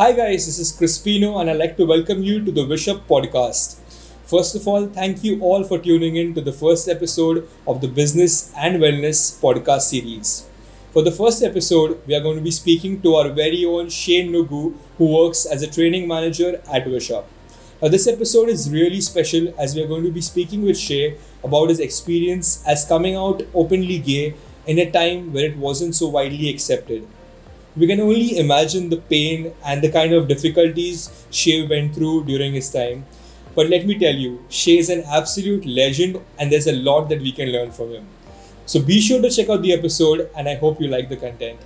Hi guys, this is Crispino and I'd like to welcome you to the Wishup podcast. First of all, thank you all for tuning in to the first episode of the Business and Wellness podcast series. For the first episode, we are going to be speaking to our very own Shay Nuggu, who works as a training manager at Wishup. Now, this episode is really special as we are going to be speaking with Shay about his experience as coming out openly gay in a time where it wasn't so widely accepted. We can only imagine the pain and the kind of difficulties Shay went through during his time. But let me tell you, Shay is an absolute legend and there's a lot that we can learn from him. So be sure to check out the episode and I hope you like the content.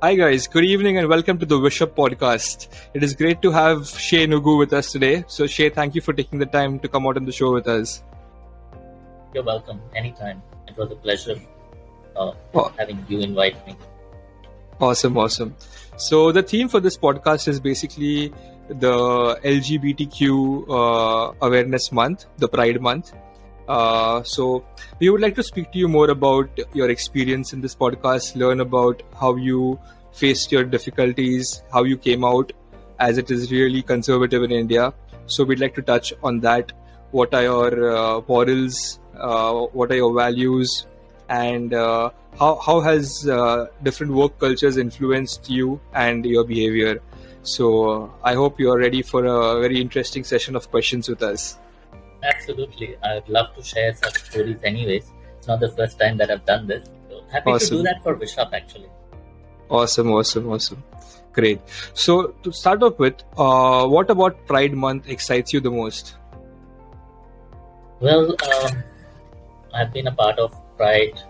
Hi guys, good evening and welcome to the Wishup podcast. It is great to have Shay Nuggu with us today. So Shay, thank you for taking the time to come out on the show with us. You're welcome. Anytime. It was a pleasure uh, oh. having you invite me. Awesome, awesome. So the theme for this podcast is basically the LGBTQ uh, awareness month, the Pride month. Uh, so we would like to speak to you more about your experience in this podcast, learn about how you faced your difficulties, how you came out, as it is really conservative in India. So we'd like to touch on that. What are your uh, morals? Uh, what are your values? And uh, how how has uh, different work cultures influenced you and your behavior? So I hope you are ready for a very interesting session of questions with us. Absolutely. I'd love to share such stories anyways. It's not the first time that I've done this. So happy awesome. to do that for Wishup actually. Awesome, awesome, awesome. Great. So to start off with, uh, what about Pride Month excites you the most? Well, um, I've been a part of Pride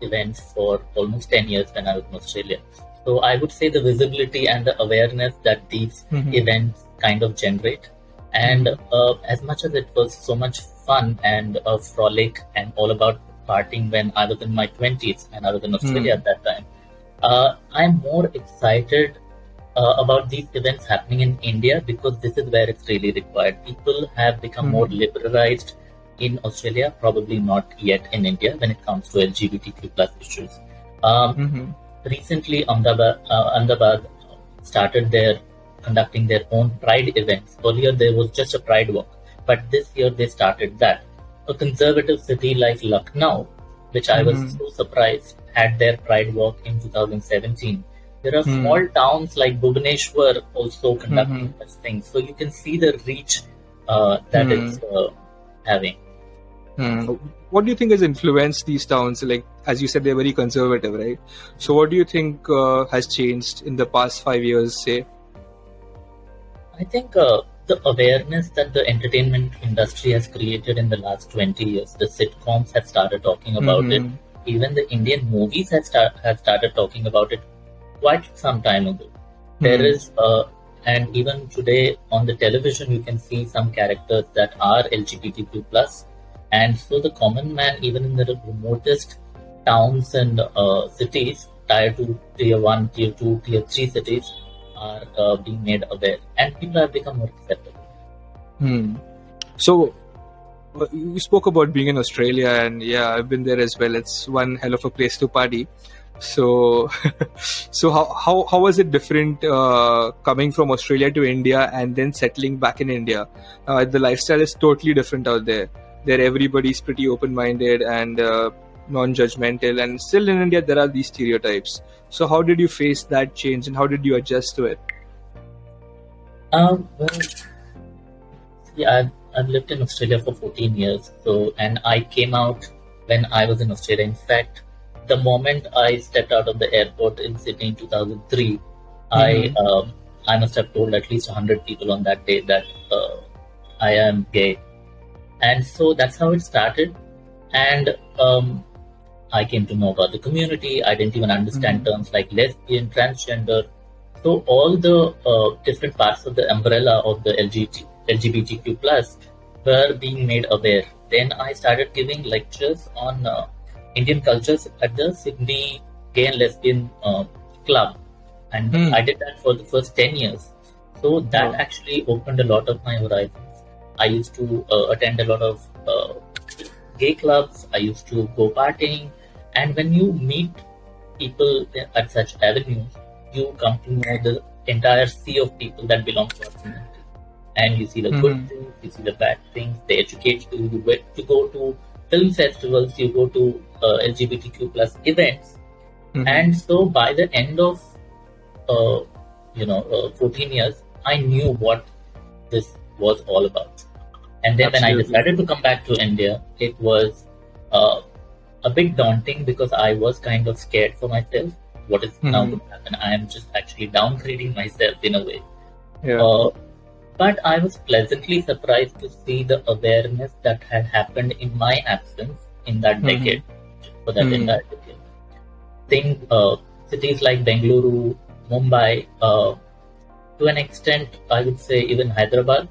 events for almost 10 years when I was in Australia. So I would say the visibility and the awareness that these mm-hmm. events kind of generate and uh, as much as it was so much fun and a frolic and all about partying when I was in my 20s and I was in Australia mm. at that time, uh, I'm more excited uh, about these events happening in India because this is where it's really required. People have become mm. more liberalized in Australia, probably not yet in India when it comes to LGBTQ plus issues. Um, mm-hmm. Recently, Ahmedabad, uh, Ahmedabad started their conducting their own pride events. Earlier, there was just a pride walk, but this year they started that. A conservative city like Lucknow, which I mm-hmm. was so surprised, had their pride walk in 2017. There are mm-hmm. small towns like Bhubaneswar also conducting mm-hmm. such things. So you can see the reach uh, that it's hmm. uh, having. Hmm. What do you think has influenced these towns? Like, as you said, they're very conservative, right? So, what do you think uh, has changed in the past five years, say? I think uh, the awareness that the entertainment industry has created in the last 20 years, the sitcoms have started talking about mm-hmm. it. Even the Indian movies have, start, have started talking about it quite some time ago. Mm-hmm. There is, uh, and even today on the television, you can see some characters that are LGBTQ plus, and so the common man, even in the remotest towns and uh, cities, tier two, tier one, tier two, tier three cities, are uh, being made aware and people have become more acceptable. Hmm. So, uh, you spoke about being in Australia, and yeah, I've been there as well. It's one hell of a place to party. So, so how, how how was it different uh, coming from Australia to India and then settling back in India? Uh, the lifestyle is totally different out there. There, everybody's pretty open-minded and uh, non-judgmental, and still in India there are these stereotypes. So, how did you face that change and how did you adjust to it? Um, well, yeah, I've, I've lived in Australia for 14 years. So, and I came out when I was in Australia. In fact, the moment I stepped out of the airport in Sydney in 2003, mm-hmm. I um, I must have told at least 100 people on that day that uh, I am gay, and so that's how it started. And um, I came to know about the community. I didn't even understand mm-hmm. terms like lesbian, transgender. So all the uh, different parts of the umbrella of the LGBT, LGBTQ plus were being made aware. Then I started giving lectures on uh, Indian cultures at the Sydney Gay and Lesbian uh, Club, and mm. I did that for the first ten years. So that actually opened a lot of my horizons. I used to uh, attend a lot of uh, gay clubs. I used to go partying. And when you meet people at such avenues, you come to know the entire sea of people that belong to our community. And you see the good Mhm. things, you see the bad things, they educate you, you get to go to film festivals, you go to uh, LGBTQ plus events. Mhm. And so by the end of, uh, you know, uh, 14 years, I knew what this was all about. And then when I decided to come back to India, it was uh, a bit daunting because I was kind of scared for myself. What is now Mhm. going to happen? I am just actually downgrading myself in a way. yeah. But I was pleasantly surprised to see the awareness that had happened in my absence in that Mhm. decade, for that Mhm. entire decade. Think uh, cities like Bengaluru, Mumbai, uh, to an extent, I would say even Hyderabad,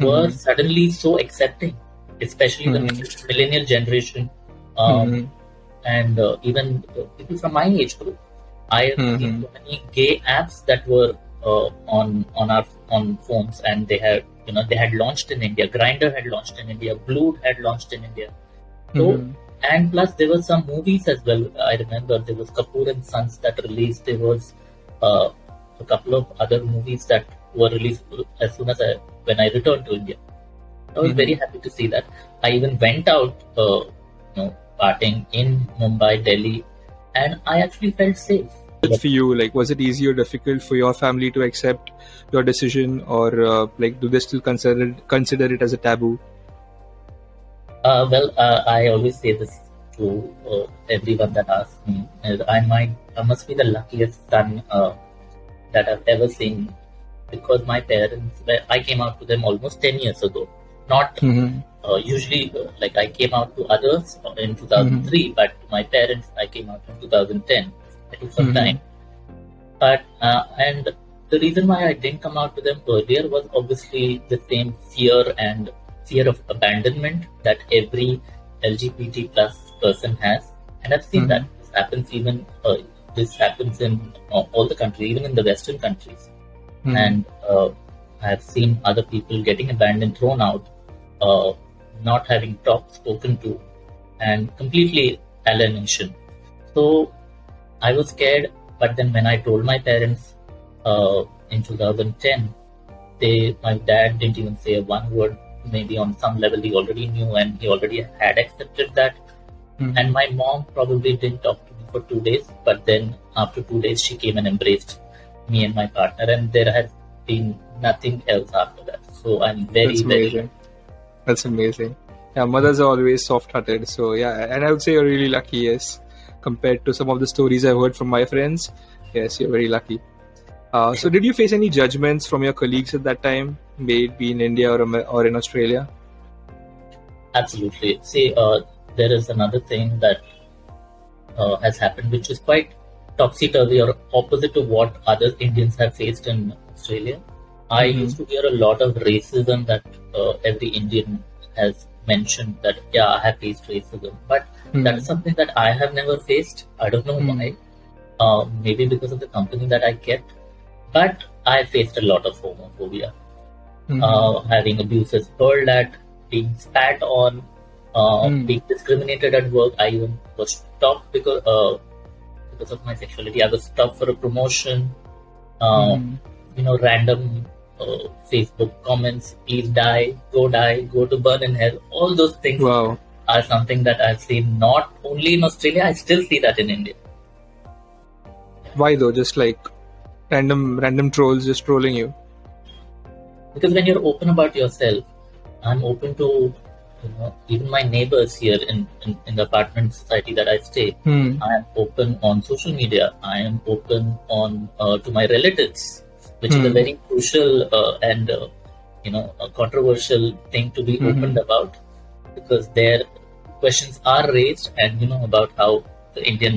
were Mhm. suddenly so accepting, especially the millennial generation. Um, and uh, even uh, people from my age group. I have seen so many gay apps that were uh, on on our on phones, and they had you know they had launched in India. Grindr had launched in India. Blue had launched in India. So Mhm. and plus there were some movies as well. I remember there was Kapoor and Sons that released. There was uh, a couple of other movies that were released as soon as I when I returned to India. I was Mhm. very happy to see that. I even went out, uh, you know, partying in Mumbai, Delhi, and I actually felt safe. For you like was it easy or difficult for your family to accept your decision or uh, like do they still consider consider it as a taboo Uh, well, uh, I always say this to uh, everyone that asks me. I might, I must be the luckiest son uh, that I've ever seen because my parents, I came out to them almost 10 years ago. Not mm-hmm. uh, usually uh, like I came out to others in 2003, but my parents, I came out in 2010. It some Mhm. time. But, uh, and the reason why I didn't come out to them earlier was obviously the same fear and fear of abandonment that every LGBT plus person has. And I've seen Mhm. that this happens even, uh, this happens in uh, all the countries, even in the Western countries Mm-hmm. and uh, I've seen other people getting abandoned, thrown out, uh, not having talked, spoken to, and completely alienation. So I was scared, but then when I told my parents uh, in 2010, they, my dad didn't even say one word. Maybe on some level he already knew and he already had accepted that. Mhm. And my mom probably didn't talk to me for two days, but then after two days she came and embraced me and my partner, and there has been nothing else after that. So I'm very, That's very amazing. That's amazing. Yeah, mothers are always soft-hearted. So yeah, and I would say you're really lucky. Yes, compared to some of the stories I've heard from my friends, yes, you're very lucky. Uh, so did you face any judgments from your colleagues at that time, may it be in India or or in Australia? Absolutely. See, uh, there is another thing that uh, has happened, which is quite topsy turvy or opposite to what other Indians have faced in Australia. I Mhm. used to hear a lot of racism that uh, every Indian has mentioned that, yeah, I have faced racism. But Mhm. that is something that I have never faced. I don't know Hmm. why. Uh, maybe because of the company that I kept. But I faced a lot of homophobia. Mhm. uh, having abuses hurled at, being spat on, uh, Mm. being discriminated at work. I even was stopped because uh, because of my sexuality. I was stopped for a promotion. Uh, Mhm. You know, random uh, Facebook comments. Please die, go die, go to burn in hell. All those things Wow. Are something that I've seen not only in Australia. I still see that in India. Why though? Just like random random trolls just trolling you. because when you're open about yourself i'm open to you know even my neighbors here in, in, in the apartment society that i stay Hmm. i am open on social media i am open on uh, to my relatives which is a Hmm. very crucial uh, and uh, you know a controversial thing to be Mhm. opened about because their questions are raised and you know about how the indian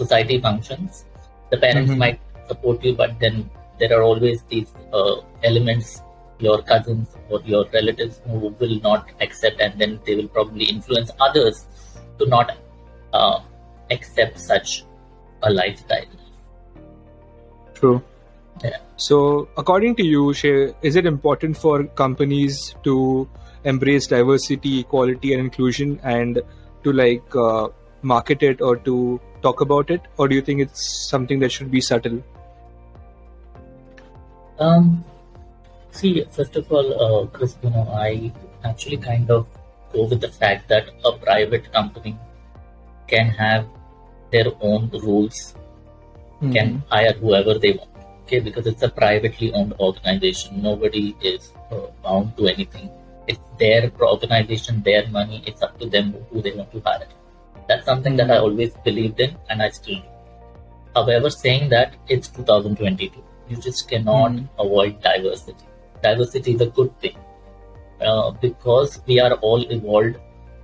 society functions the parents Mhm. might support you but then there are always these uh, elements your cousins or your relatives who will not accept and then they will probably influence others to not uh, accept such a lifestyle True. So, according to you, Shay, is it important for companies to embrace diversity, equality, and inclusion, and to like uh, market it or to talk about it, or do you think it's something that should be subtle? Um, see, first of all, uh, Chris, you know, I actually kind of go with the fact that a private company can have their own rules, mm-hmm. can hire whoever they want. Okay, because it's a privately owned organization. Nobody is uh, bound to anything. It's their organization, their money. It's up to them who they want to hire. That's something that I always believed in, and I still do. However, saying that it's 2022, you just cannot mm. avoid diversity. Diversity is a good thing uh, because we are all evolved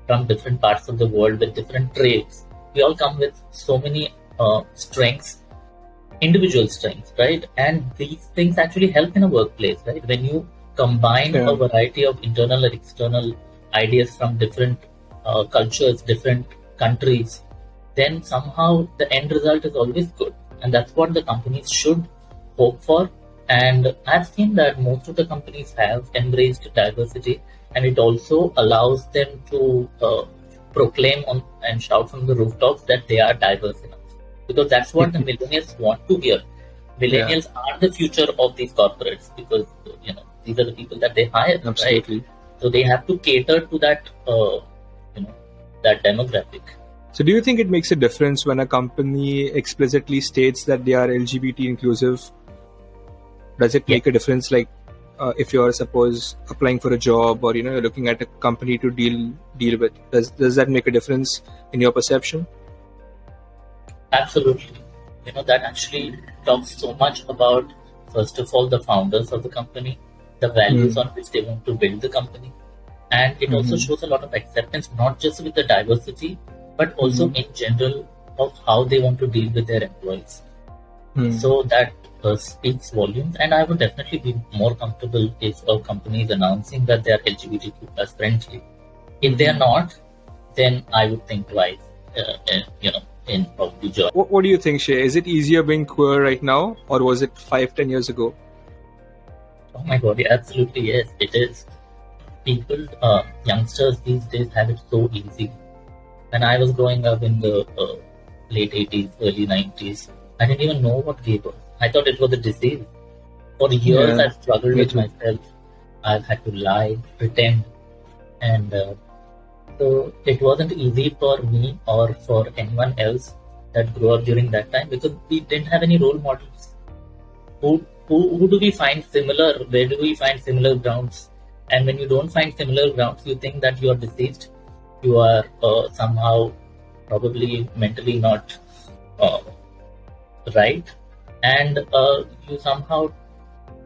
from different parts of the world with different traits. We all come with so many uh, strengths, individual strengths, right? And these things actually help in a workplace, right? When you combine yeah. a variety of internal and external ideas from different uh, cultures, different countries, then somehow the end result is always good. And that's what the companies should hope for. And I've seen that most of the companies have embraced diversity, and it also allows them to uh, proclaim on and shout from the rooftops that they are diverse enough. Because that's what the millennials want to hear. Millennials yeah. are the future of these corporates because you know these are the people that they hire, Absolutely. right? So they have to cater to that, uh, you know, that demographic. So, do you think it makes a difference when a company explicitly states that they are LGBT inclusive? Does it make yeah. a difference, like uh, if you're suppose applying for a job or you know you're looking at a company to deal deal with? Does does that make a difference in your perception? Absolutely. You know that actually talks so much about first of all the founders of the company, the values mm. on which they want to build the company, and it mm-hmm. also shows a lot of acceptance not just with the diversity but also mm-hmm. in general of how they want to deal with their employees. Mm. So that uh, speaks volumes, and I would definitely be more comfortable if a company is announcing that they are LGBTQ plus friendly. If they are not, then I would think twice. Uh, uh, you know, in job. What, what do you think, Shay? Is it easier being queer right now, or was it five, ten years ago? Oh my god, yeah, absolutely yes, it is. People, uh, youngsters these days have it so easy when I was growing up in the uh, late 80s, early 90s, I didn't even know what gay was. I thought it was a disease. For years, yeah, I've struggled with myself. I've had to lie, pretend, and uh, so it wasn't easy for me or for anyone else that grew up during that time because we didn't have any role models. Who, who, who do we find similar? Where do we find similar grounds? And when you don't find similar grounds, you think that you are deceased you are uh, somehow probably mentally not uh, right and uh, you somehow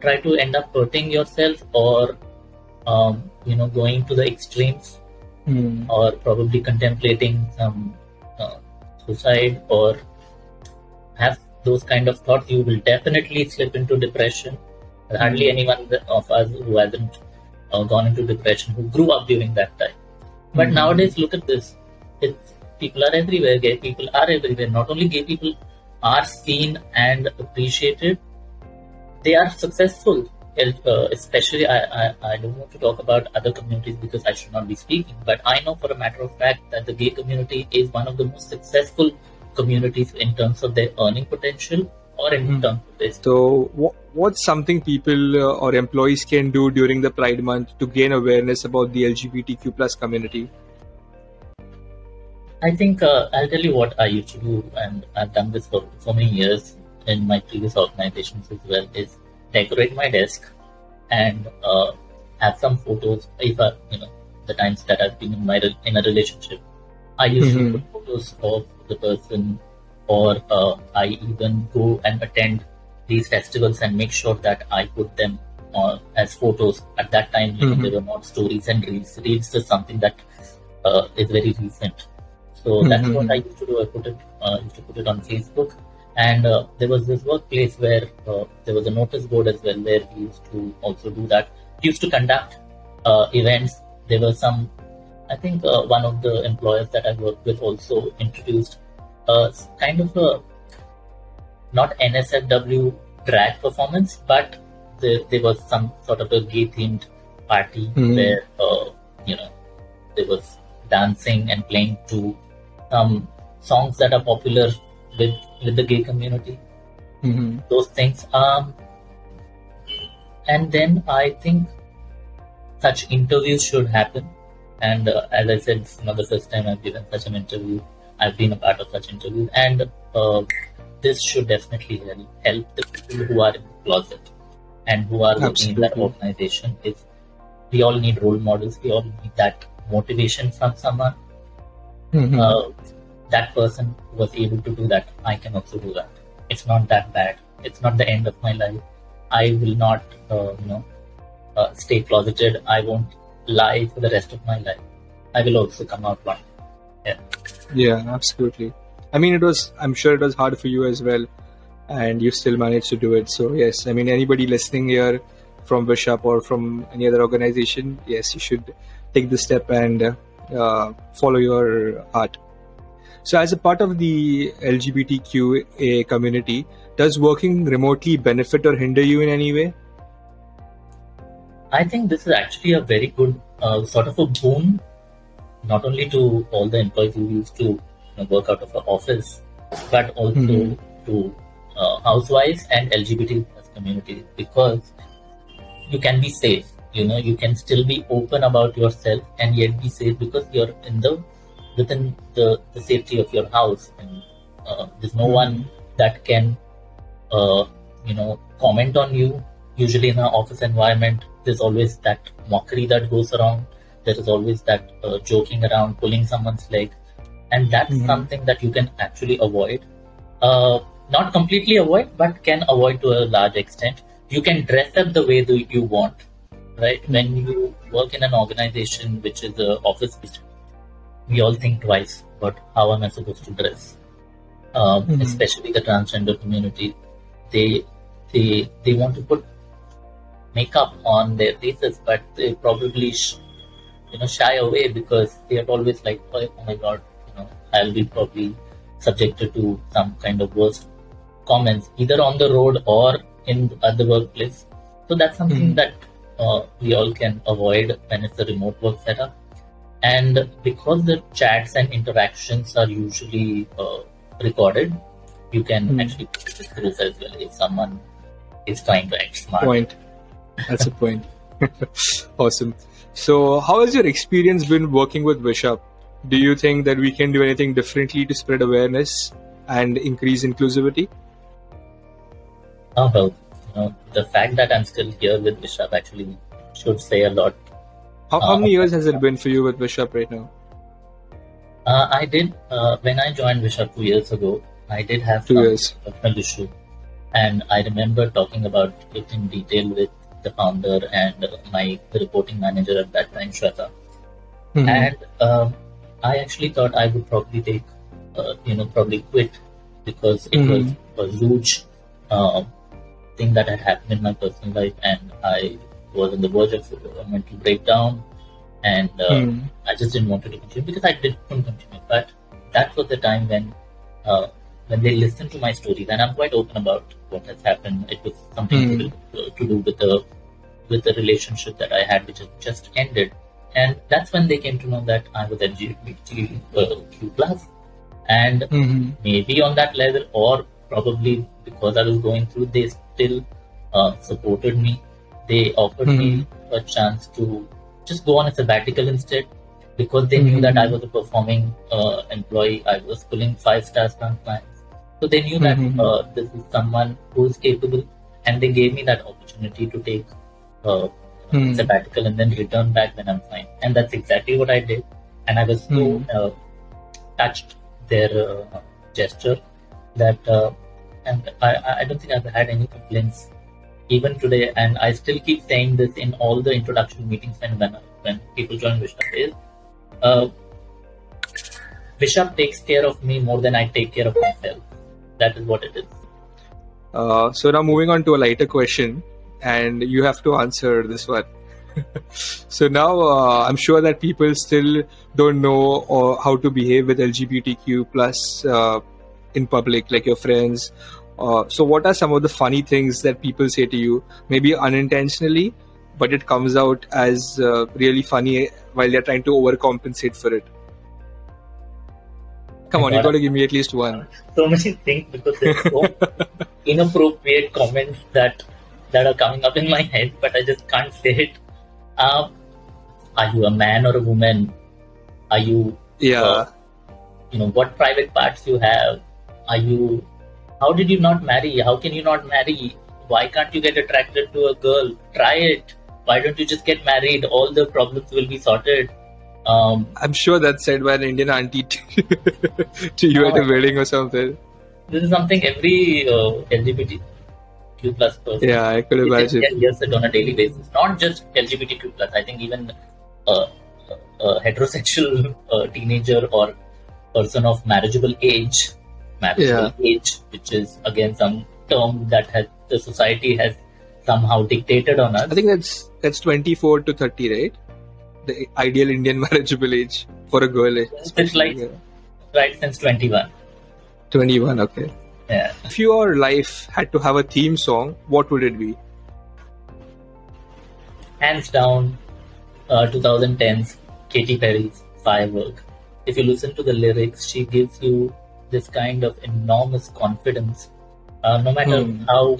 try to end up hurting yourself or um, you know going to the extremes mm. or probably contemplating some uh, suicide or have those kind of thoughts you will definitely slip into depression hardly hmm. anyone of us who hasn't uh, gone into depression who grew up during that time but mm-hmm. nowadays, look at this. It's, people are everywhere. Gay people are everywhere. Not only gay people are seen and appreciated, they are successful. Uh, especially, I, I, I don't want to talk about other communities because I should not be speaking, but I know for a matter of fact that the gay community is one of the most successful communities in terms of their earning potential or in mm. terms of this. So, what, what's something people uh, or employees can do during the Pride Month to gain awareness about the LGBTQ plus community? I think uh, I'll tell you what I used to do, and I've done this for so many years in my previous organizations as well. Is decorate my desk and uh, have some photos. If I, you know, the times that I've been in my in a relationship, I usually mm-hmm. put photos of the person or uh, I even go and attend these festivals and make sure that I put them uh, as photos. At that time, you mm-hmm. there were not stories and reels. Reels is something that uh, is very recent. So mm-hmm. that's what I used to do. I put it, uh, used to put it on Facebook, and uh, there was this workplace where uh, there was a notice board as well, where we used to also do that. We used to conduct uh, events. There were some. I think one of the employers that I worked with also introduced a kind of a not NSFW drag performance, but there, there was some sort of a gay themed party mm-hmm. where uh, you know there was dancing and playing to some songs that are popular with with the gay community. Mm-hmm. Those things. Um, and then I think such interviews should happen. And uh, as I said, it's not the first time I've given such an interview. I've been a part of such interviews, and uh, this should definitely help the people who are in the closet and who are working in that organization. If we all need role models, we all need that motivation from someone. Mm-hmm. Uh, that person was able to do that. I can also do that. It's not that bad. It's not the end of my life. I will not, uh, you know, uh, stay closeted. I won't lie for the rest of my life. I will also come out one. Yeah. Yeah, absolutely. I mean, it was. I'm sure it was hard for you as well, and you still managed to do it. So yes, I mean, anybody listening here from Wishup or from any other organization, yes, you should take the step and uh, follow your heart. So, as a part of the LGBTQA community, does working remotely benefit or hinder you in any way? I think this is actually a very good uh, sort of a boon, not only to all the employees who used to you know, work out of the office, but also mm-hmm. to uh, housewives and LGBT community because you can be safe. You know, you can still be open about yourself and yet be safe because you're in the within the, the safety of your house. And uh, there's no mm-hmm. one that can uh, you know comment on you. Usually in an office environment there's always that mockery that goes around. There is always that uh, joking around pulling someone's leg. And that's mm-hmm. something that you can actually avoid. Uh, not completely avoid but can avoid to a large extent. You can dress up the way that you want right? Mm-hmm. when you work in an organization which is a office we all think twice about how am i supposed to dress um, mm-hmm. especially the transgender community they they they want to put makeup on their faces, but they probably sh- you know shy away because they are always like, oh, oh my god, you know, I'll be probably subjected to some kind of worst comments either on the road or in at the workplace. So that's something mm-hmm. that uh, we all can avoid when it's a remote work setup. And because the chats and interactions are usually uh, recorded, you can mm. actually put this as well if someone is trying to act smart. Point. That's a point. awesome. So, how has your experience been working with Wishup? Do you think that we can do anything differently to spread awareness and increase inclusivity? Oh, well, you know, the fact that I'm still here with Wishup actually should say a lot. How, how many years has it been for you with Wishup right now? Uh, I did, uh, when I joined Bishop two years ago, I did have two years. personal issue. And I remember talking about it in detail with the founder and my reporting manager at that time, Shweta. Mm-hmm. And um, I actually thought I would probably take, uh, you know, probably quit because it mm-hmm. was a huge uh, thing that had happened in my personal life, and I was on the verge of a mental breakdown, and uh, mm. I just didn't want to continue because I didn't continue. But that was the time when uh, when they listened to my stories, and I'm quite open about what has happened. It was something mm. to, do, to, do, with the with the relationship that I had, which had just ended, and that's when they came to know that I was LGBTQ plus, and mm-hmm. maybe on that level, or probably because I was going through, they still uh, supported me. They offered mm-hmm. me a chance to just go on a sabbatical instead because they mm-hmm. knew that I was a performing uh, employee. I was pulling five stars from clients. So they knew that mm-hmm. uh, this is someone who is capable, and they gave me that opportunity to take uh, mm-hmm. sabbatical and then return back when I'm fine. And that's exactly what I did. And I was so mm-hmm. uh, touched their uh, gesture that, uh, and I, I don't think I've had any complaints even today. And I still keep saying this in all the introduction meetings when when, when people join Wishup is. Uh, takes care of me more than I take care of myself that is what it is. Uh, so now moving on to a lighter question, and you have to answer this one. so now uh, I'm sure that people still don't know or uh, how to behave with LGBTQ plus uh, in public, like your friends. Uh, so what are some of the funny things that people say to you, maybe unintentionally, but it comes out as uh, really funny while they're trying to overcompensate for it? Come on, you got to give me at least one. So many things because there's so inappropriate comments that that are coming up in my head, but I just can't say it. Um, are you a man or a woman? Are you? Yeah. Uh, you know what private parts you have. Are you? How did you not marry? How can you not marry? Why can't you get attracted to a girl? Try it. Why don't you just get married? All the problems will be sorted. Um, I'm sure that's said by an Indian auntie to, to you at a wedding or something. This is something every uh, LGBTQ plus person. Yeah, I could imagine. Yes, it on a daily basis. Not just LGBTQ plus. I think even uh, a heterosexual uh, teenager or person of marriageable age, marriageable yeah. age, which is again some term that has the society has somehow dictated on us. I think that's that's 24 to 30, right? the ideal Indian marriageable age for a girl? It's like yeah. right since 21. 21, okay. Yeah. If your life had to have a theme song, what would it be? Hands down, uh, 2010's Katy Perry's Firework. If you listen to the lyrics, she gives you this kind of enormous confidence. Uh, no matter hmm. how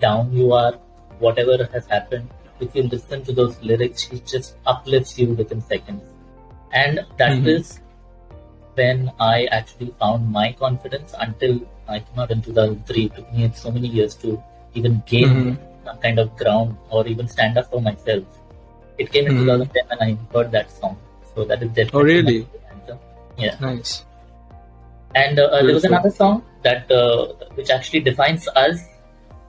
down you are, whatever has happened, if you listen to those lyrics, she just uplifts you within seconds. And that mm-hmm. is when I actually found my confidence until I came out in 2003. It took me so many years to even gain mm-hmm. some kind of ground or even stand up for myself. It came in mm-hmm. 2010 when I heard that song. So that is definitely. Oh, really? Yeah. Nice. And uh, there was another song that uh, which actually defines us,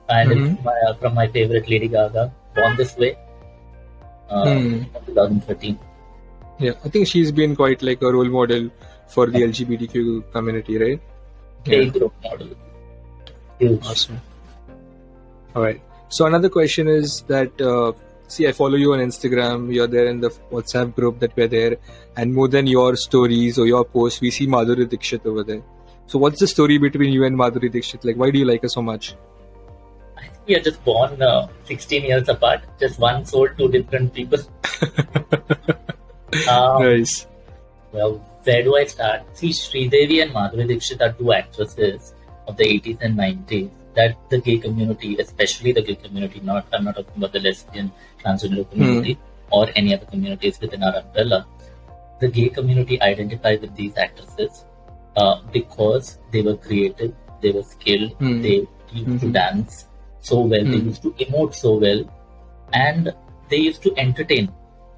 and mm-hmm. my, uh, from my favorite Lady Gaga, Born This Way, uh, hmm. 2013. Yeah, I think she's been quite like a role model for the LGBTQ community, right? Big yeah. role model. Huge. Awesome. All right. So another question is that uh, see, I follow you on Instagram. You're there in the WhatsApp group that we're there, and more than your stories or your posts, we see Madhuri Dixit over there. So what's the story between you and Madhuri Dixit? Like, why do you like her so much? I think we are just born uh, 16 years apart, just one soul, two different people. um, nice. Well, where do I start? See, Sridevi and Madhuri Dixit are two actresses of the 80s and 90s that the gay community, especially the gay community, not I'm not talking about the lesbian, transgender community mm. or any other communities within our umbrella. The gay community identified with these actresses uh, because they were creative, they were skilled, mm. they used mm-hmm. to dance, so well. Mm. They hmm. used to emote so well, and they used to entertain.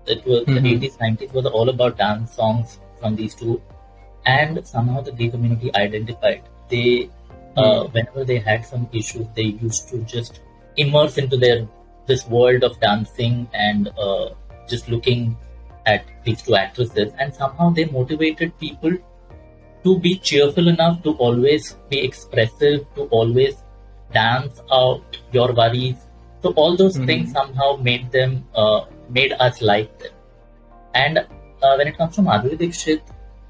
It was mm-hmm. the eighties, nineties was all about dance songs from these two, and somehow the gay community identified. They, uh, mm. whenever they had some issues, they used to just immerse into their this world of dancing and uh, just looking at these two actresses, and somehow they motivated people to be cheerful enough to always be expressive, to always dance out your worries. So all those mm-hmm. things somehow made them uh, made us like them. And uh, when it comes to Madhuri Dixit,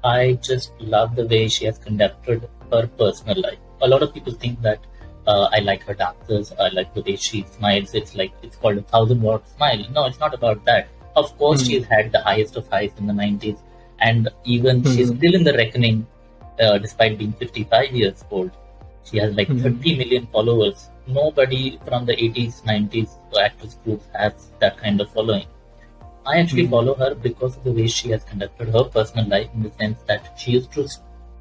I just love the way she has conducted her personal life. A lot of people think that uh, I like her dances, I like the way she smiles. It's like it's called a thousand word smile. No, it's not about that. Of course, mm-hmm. she's had the highest of highs in the 90s, and even mm-hmm. she's still in the reckoning, uh, despite being 55 years old. She has like mm-hmm. 30 million followers. Nobody from the 80s, 90s actress group has that kind of following. I actually mm-hmm. follow her because of the way she has conducted her personal life in the sense that she used to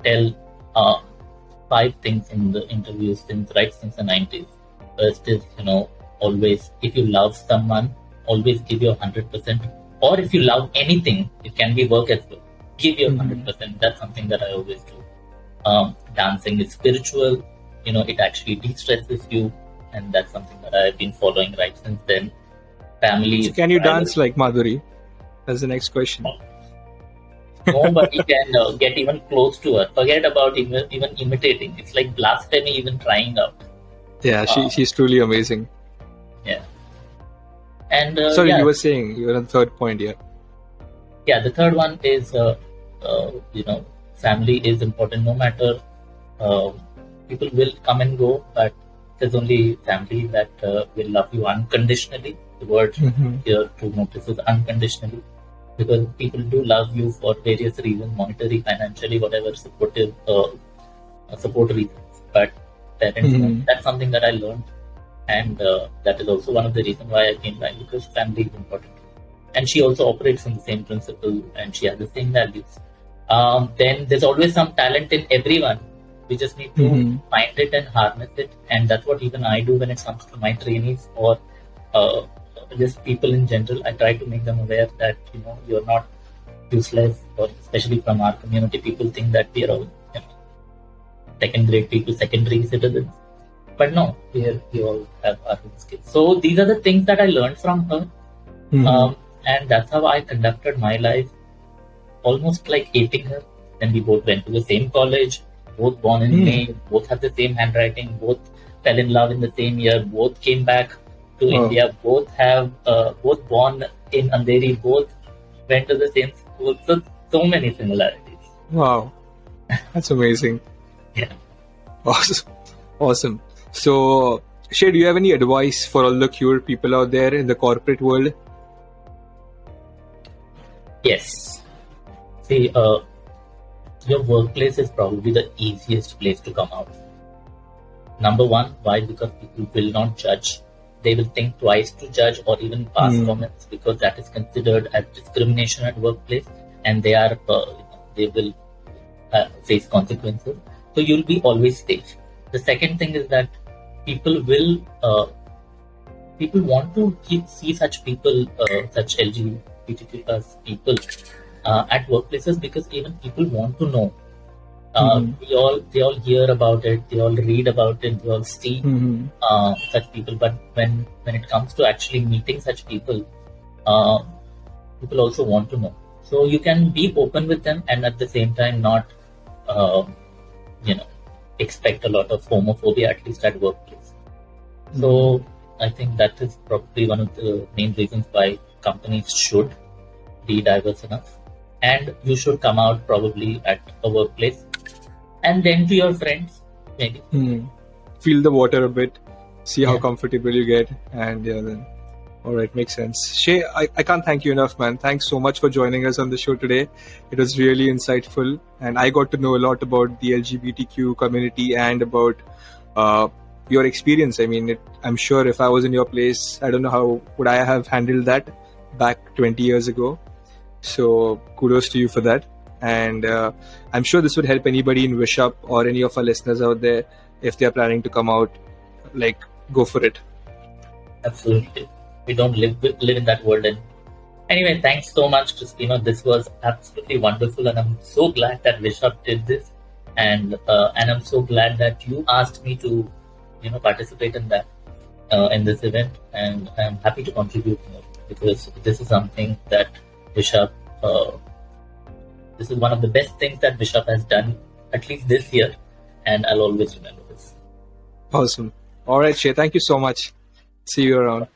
tell uh, five things in the interviews since right since the 90s. First is, you know, always if you love someone, always give your 100%. Or if you love anything, it can be work as well. Give your mm-hmm. 100%. That's something that I always do. Um, dancing is spiritual you know it actually de-stresses you and that's something that i've been following right since then family so can you dance like madhuri that's the next question nobody can uh, get even close to her. Forget about even, even imitating. It's like blasphemy even trying out. Yeah she, uh, she's truly amazing. yeah. And uh, sorry yeah. you were saying you were on the third point yeah. Yeah the third one is uh, uh, you know family is important. No matter uh, people will come and go, but there's only family that uh, will love you unconditionally. The word mm-hmm. here to notice is unconditionally, because people do love you for various reasons, monetary, financially, whatever supportive uh, support reasons. But parents, mm-hmm. that's something that I learned and uh, that is also one of the reasons why I came back because family is important. And she also operates on the same principle and she has the same values. Um, then there's always some talent in everyone. We just need to mm-hmm. find it and harness it, and that's what even I do when it comes to my trainees or uh, just people in general. I try to make them aware that you know you're not useless, or especially from our community, people think that we are all you know, second grade people, secondary citizens but no, here we all have our own skills. So these are the things that I learned from her. Mm-hmm. Um, and that's how I conducted my life, almost like hating her. Then we both went to the same college, both born in mm. May, both had the same handwriting, both fell in love in the same year, both came back to oh. India, both have uh, both born in Andheri, both went to the same school. So so many similarities. Wow, that's amazing. yeah. Awesome. Awesome. So, Shay, do you have any advice for all the queer people out there in the corporate world? Yes. See, uh, your workplace is probably the easiest place to come out. Number one, why? Because people will not judge. They will think twice to judge or even pass mm. comments because that is considered as discrimination at workplace, and they are uh, they will uh, face consequences. So you'll be always safe. The second thing is that people will uh, people want to keep, see such people, uh, such LGBTQ plus people uh, at workplaces because even people want to know. Uh, mm-hmm. We all they all hear about it, they all read about it, they all see mm-hmm. Uh, such people. But when when it comes to actually meeting such people, uh, people also want to know. So you can be open with them and at the same time not, you know, expect a lot of homophobia, at least at workplace. Mm-hmm. So I think that is probably one of the main reasons why companies should be diverse enough. And you should come out probably at a workplace and then to your friends, maybe. Mm. Feel the water a bit, see how yeah. comfortable you get, and yeah, then all right, makes sense. Shay, I, I can't thank you enough, man. Thanks so much for joining us on the show today. It was really insightful, and I got to know a lot about the LGBTQ community and about uh, your experience. I mean, it, I'm sure if I was in your place, I don't know how would I have handled that back 20 years ago. So kudos to you for that. And uh, I'm sure this would help anybody in Wishup or any of our listeners out there if they're planning to come out. Like, go for it. Absolutely we don't live live in that world. And anyway, thanks so much, Crispino. This was absolutely wonderful, and I'm so glad that Wishup did this, and uh, and I'm so glad that you asked me to, you know, participate in that uh, in this event, and I'm happy to contribute more because this is something that Wishup. Uh, this is one of the best things that Wishup has done, at least this year, and I'll always remember this. Awesome. All right, Shay. Thank you so much. See you around.